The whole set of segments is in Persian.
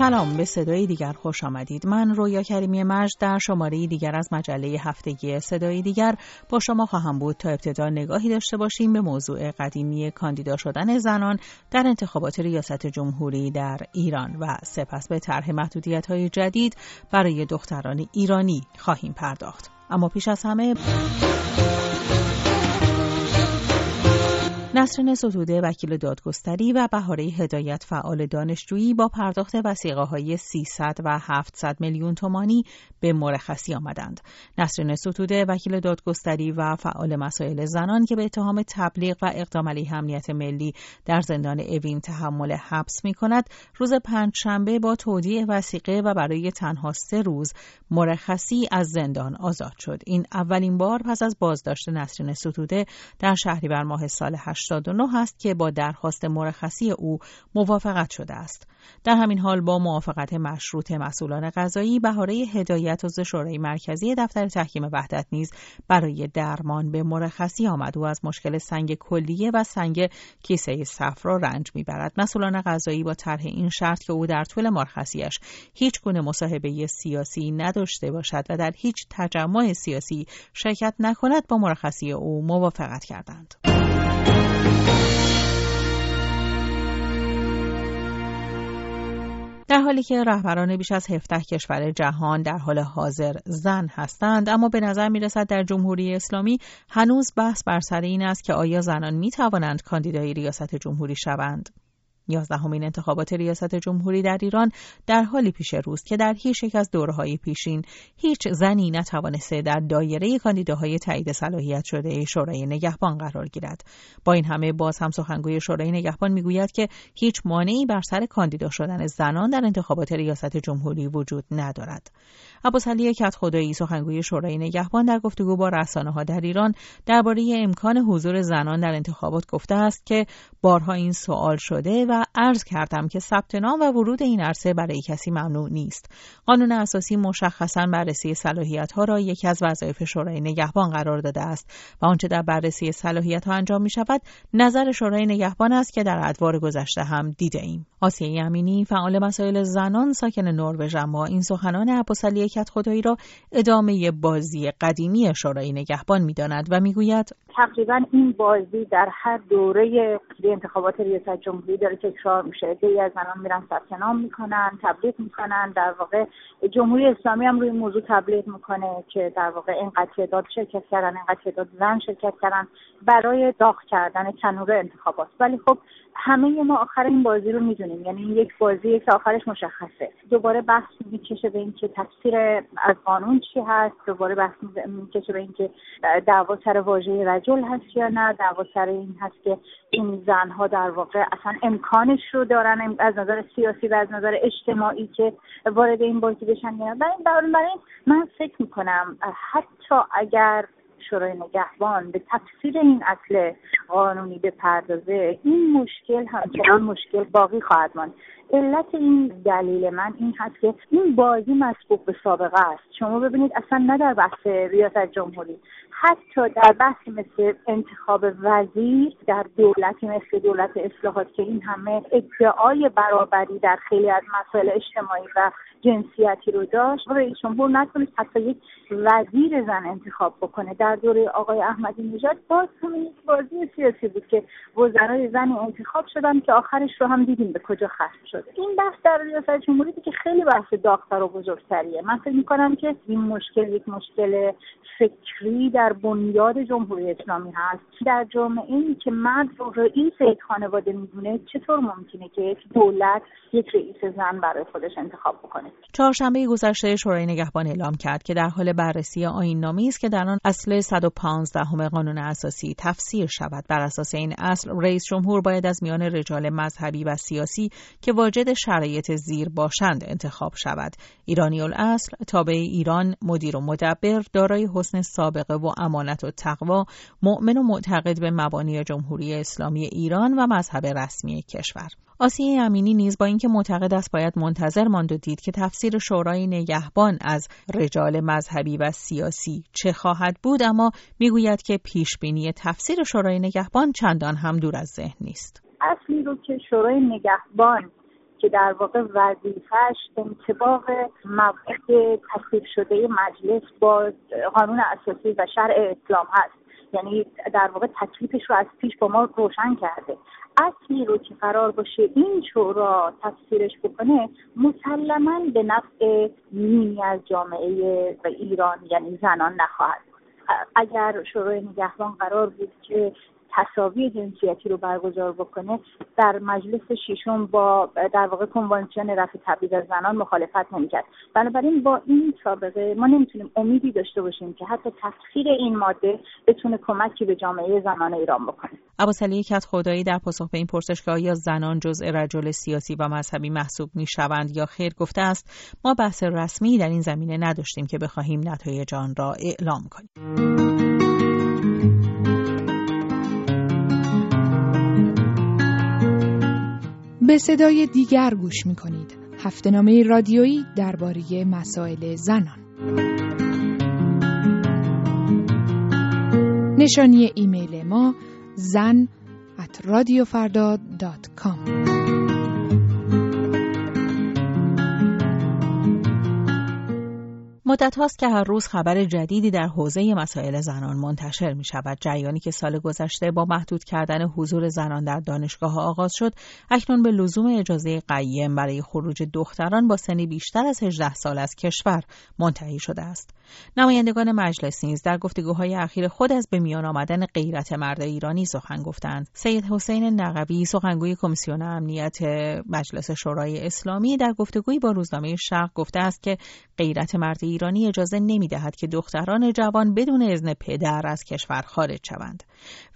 سلام به صدای دیگر خوش آمدید. من رویا کریمی مجد در شماره دیگر از مجله هفتگی صدای دیگر با شما خواهم بود تا ابتدا نگاهی داشته باشیم به موضوع قدیمی کاندیدا شدن زنان در انتخابات ریاست جمهوری در ایران و سپس به طرح محدودیت های جدید برای دختران ایرانی خواهیم پرداخت. اما پیش از همه نسرین ستوده وکیل دادگستری و بهاره هدایت فعال دانشجویی با پرداخت وسیقه های 300 و 700 میلیون تومانی به مرخصی آمدند. نسرین ستوده وکیل دادگستری و فعال مسائل زنان که به اتهام تبلیغ و اقدام علیه امنیت ملی در زندان اوین تحمل حبس می کند روز پنجشنبه با تودیع وسیقه و برای تنها سه روز مرخصی از زندان آزاد شد. این اولین بار پس از بازداشت نسرین ستوده در شهریور ماه سال 89 است که با درخواست مرخصی او موافقت شده است. در همین حال با موافقت مشروط مسئولان قضایی بهاره هدایت عضو شورای مرکزی دفتر تحکیم وحدت نیز برای درمان به مرخصی آمد و از مشکل سنگ کلیه و سنگ کیسه صفرا رنج می‌برد مسئولان قضایی با طرح این شرط که او در طول مرخصیش هیچ گونه مصاحبه سیاسی نداشته باشد و در هیچ تجمع سیاسی شرکت نکند با مرخصی او موافقت کردند. در حالی که رهبران بیش از 17 کشور جهان در حال حاضر زن هستند اما به نظر می رسد در جمهوری اسلامی هنوز بحث بر سر این است که آیا زنان می توانند کاندیدای ریاست جمهوری شوند. یازدهمین انتخابات ریاست جمهوری در ایران در حالی پیش روست که در هیچ یک از دوره‌های پیشین هیچ زنی نتوانسته در دایره کاندیداهای تایید صلاحیت شده شورای نگهبان قرار گیرد. با این همه باز هم سخنگوی شورای نگهبان می‌گوید که هیچ مانعی بر سر کاندیدا شدن زنان در انتخابات ریاست جمهوری وجود ندارد. عباسعلی کت خدایی سخنگوی شورای نگهبان در گفتگو با رسانه ها در ایران درباره امکان حضور زنان در انتخابات گفته است که بارها این سوال شده و عرض کردم که ثبت نام و ورود این عرصه برای کسی ممنوع نیست. قانون اساسی مشخصا بررسی صلاحیت ها را یکی از وظایف شورای نگهبان قرار داده است و آنچه در بررسی صلاحیت ها انجام می شود نظر شورای نگهبان است که در ادوار گذشته هم دیده ایم. آسیه امینی فعال مسائل زنان ساکن نروژ اما این سخنان ابوسعلی کت خدایی را ادامه بازی قدیمی شورای نگهبان می‌داند و می‌گوید تقریبا این بازی در هر دوره انتخابات ریاست جمهوری داره تکرار میشه. دی از زنان میرن ثبت نام می‌کنن تبلیغ می‌کنن. در واقع جمهوری اسلامی هم روی موضوع تبلیغ می‌کنه که در واقع اینقدر تعداد شرکت کردن اینقدر تعداد زن شرکت کردن برای داغ کردن تنور انتخابات. ولی خب همه ما آخر این بازی رو می‌دونیم. یعنی یک بازی که آخرش مشخصه. دوباره بحث می‌کشه به اینکه تفسیر از قانون چی هست. دوباره بحث می‌کشه به اینکه دعوا سر واژه رجل هست یا نه. دعوا سر این هست که این زنها در واقع اصلا امکانش رو دارن. از نظر سیاسی و از نظر اجتماعی که وارد این بازی بشن یا برای من فکر می‌کنم حتی اگر شورای نگهبان به تفسیر این اصل قانونی بپردازه این مشکل همچنان مشکل باقی خواهد ماند. علت این دلیل من این هست که این بازی مسبوق به سابقه است. شما ببینید اصلا نه در بحث ریاست جمهوری. حتی در بحثی مثل انتخاب وزیر در دولتی مثل دولت اصلاحات که این همه ادعای برابری در خیلی از مسائل اجتماعی و جنسیتی رو داشت رئیس جمهور نتونست حتی یک وزیر زن انتخاب بکنه. در دوره آقای احمدی نژاد باز همین یک بازی سیاسی بود که وزرای زن انتخاب شدن که آخرش رو هم دیدیم به کجا ختم شده این بحث در ریاست جمهوری که خیلی بحث داغتر و بزرگتریه. من فکر می‌کنم که این مشکل یک مشکل فکری در بنیاد جمهوری اسلامی هست. در جامعه این که مرد رو رئیس یک خانواده می‌دونه چطور ممکنه که یک دولت یک رئیس زن برای خودش انتخاب بکنه؟ چهارشنبه گذشته شورای نگهبان اعلام کرد که در حال بررسی آیین نامی است که در آن اصل 115 همه قانون اساسی تفسیر شود. بر اساس این اصل رئیس جمهور باید از میان رجال مذهبی و سیاسی که واجد شرایط زیر باشند انتخاب شود. ایرانی الاصل تابع ایران مدیر و مدبر دارای حسن سابقه و امانت و تقوا مؤمن و معتقد به مبانی جمهوری اسلامی ایران و مذهب رسمی کشور. آسیه امینی نیز با اینکه معتقد است باید منتظر ماند و دید که تفسیر شورای نگهبان از رجال مذهبی و سیاسی چه خواهد بود اما می‌گوید که پیش بینی تفسیر شورای نگهبان چندان هم دور از ذهن نیست. اصلی رو که شورای نگهبان که در واقع وظیفش انتباق موقع تصویب شده مجلس با قانون اساسی و شرع اسلام هست. یعنی در واقع تکلیفش رو از پیش با ما روشن کرده. اصلی رو که قرار باشه این شورا تفسیرش بکنه مسلما به نفع نیمی از جامعه ایران یعنی زنان نخواهد. اگر شورای نگهبان قرار بود که تصاوی جنسیتی رو برگزار بکنه در مجلس ششم با در واقع کنوانسیون رفع تبعیض از زنان مخالفت نمی‌کرد. بنابراین با این سابقه ما نمی‌تونیم امیدی داشته باشیم که حتی تفسیر این ماده بتونه کمکی به جامعه زنان ایران بکنه. ابوسعلی کت خدایی در پاسخ به این پرسش که آیا زنان جزء رجل سیاسی و مذهبی محسوب می‌شوند یا خیر گفته است ما بحث رسمی در این زمینه نداشتیم که بخواهیم نتایج آن را اعلام کنیم. به صدای دیگر گوش می کنید. هفته نامه رادیویی درباره مسائل زنان. نشانی ایمیل ما زن at مدت هاست که هر روز خبر جدیدی در حوزه مسائل زنان منتشر می شود. جریانی که سال گذشته با محدود کردن حضور زنان در دانشگاه آغاز شد، اکنون به لزوم اجازه قیم برای خروج دختران با سنی بیشتر از 18 سال از کشور منتهی شده است. نمایندگان مجلس نیز در گفتگوهای اخیر خود از به میان آمدن غیرت مرد ایرانی سخن گفتند. سید حسین نقبی سخنگوی کمیسیون امنیت مجلس شورای اسلامی در گفتگویی با روزنامه شرق گفته است که غیرت مرد اجازه نمی دهد که دختران جوان بدون اذن پدر از کشور خارج شوند.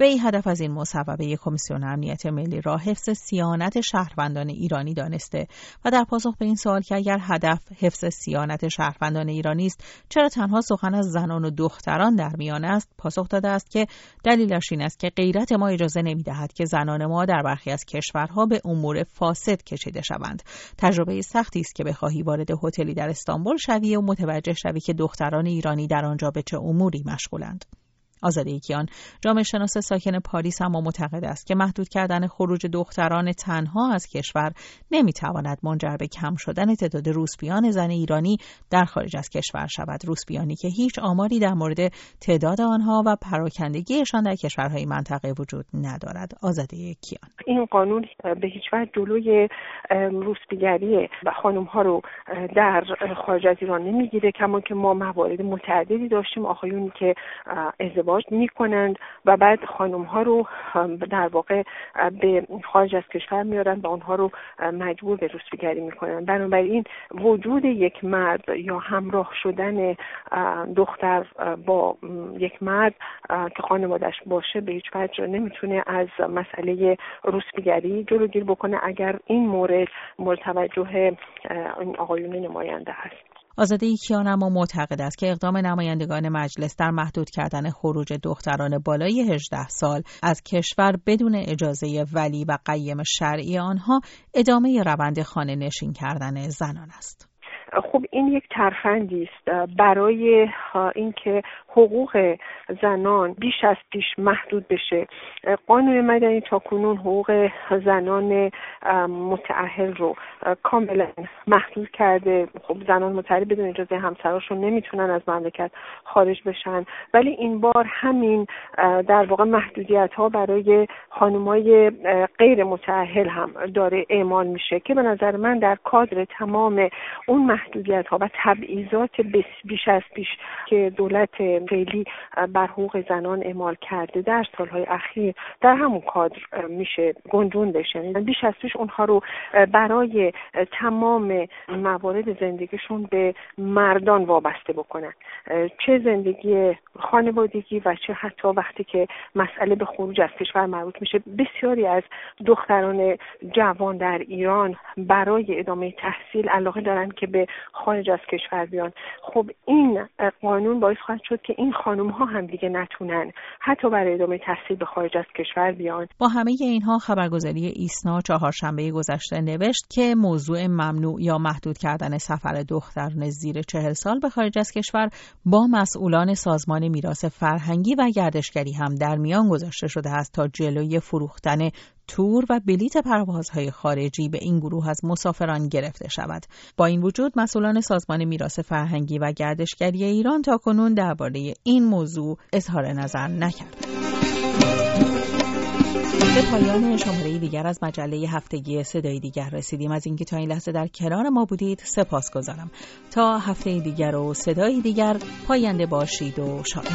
وی هدف از این مصوبه کمیسیون امنیت ملی را حفظ سیانت شهروندان ایرانی دانسته و در پاسخ به این سوال که اگر هدف حفظ سیانت شهروندان ایرانی است چرا تنها سخن از زنان و دختران در میان است پاسخ داده است که دلیلش این است که غیرت ما اجازه نمی دهد که زنان ما در برخی از کشورها به امور فاسد کشیده شوند تجربه سختی است که بخواهی وارد هتلی در استانبول شوی و متوجه شوی که دختران ایرانی در آنجا به چه اموری مشغولند. آزاده کیان جامعه شناس ساکن پاریس اما معتقد است که محدود کردن خروج دختران تنها از کشور نمی‌تواند منجر به کم شدن تعداد روسپیان زن ایرانی در خارج از کشور شود. روسپیانی که هیچ آماری در مورد تعداد آنها و پراکندگیشان در کشورهای منطقه وجود ندارد. آزاده کیان این قانون به هیچ وجه جلوی روسپیگری و خانم ها رو در خارج از ایران نمی‌گیره کما که ما موارد متعددی داشتیم. آقایونی که ازدواج ازدواج می‌کنند و بعد خانم ها رو در واقع به خارج از کشور میارن و آنها رو مجبور به روسپیگری می‌کنن بنابراین وجود یک مرد یا همراه شدن دختر با یک مرد که خانوادش باشه به هیچ وجه نمی‌تونه از مسئله روسپیگری جلوگیری بکنه اگر این مورد مورد توجه آقایون نماینده هست. آزاده کیان اما معتقد است که اقدام نمایندگان مجلس در محدود کردن خروج دختران بالای 18 سال از کشور بدون اجازه ولی و قیم شرعی آنها ادامه روند خانه نشین کردن زنان است. خب این یک ترفندی است. برای اینکه حقوق زنان بیش از پیش محدود بشه. قانون مدنی تا کنون حقوق زنان متعهل رو کاملا محدود کرده. خب زنان متعهل بدون اجازه همسراشون نمی‌تونن از مملکت خارج بشن. ولی این بار همین در واقع محدودیت ها برای خانمای غیر متعهل هم داره اعمال میشه که به نظر من در کادر تمام اون محدودیت ها و تبعیضات بیش از پیش که دولت فعلی بر حقوق زنان اعمال کرده در سالهای اخیر در همون کادر میشه گنجون یعنی بیش از پیش اونها رو برای تمام موارد زندگیشون به مردان وابسته بکنن. چه زندگی خانوادگی و چه حتی وقتی که مسئله به خروج از کشور مربوط میشه. بسیاری از دختران جوان در ایران برای ادامه تحصیل علاقه دارن که به خارج از کشور بیان. خب این قانون باعث خواهد شد که این خانم ها هم دیگه نتونن حتی برای ادامه تحصیل به خارج از کشور بیان. با همه اینها خبرگزاری ایسنا چهارشنبه گذشته نوشت که موضوع ممنوع یا محدود کردن سفر دختران زیر چهل سال به خارج از کشور با مسئولان سازمان میراث فرهنگی و گردشگری هم در میان گذاشته شده است تا جلوی فروختن تور و بلیت پروازهای خارجی به این گروه از مسافران گرفته شود. با این وجود مسئولان سازمان میراث فرهنگی و گردشگری ایران تا کنون درباره این موضوع اظهار نظر نکرد. به پایان شماره دیگر از مجله هفتگی صدای دیگر رسیدیم از اینکه تا این لحظه در کنار ما بودید سپاس گذارم تا هفته دیگر و صدای دیگر پاینده باشید و شاد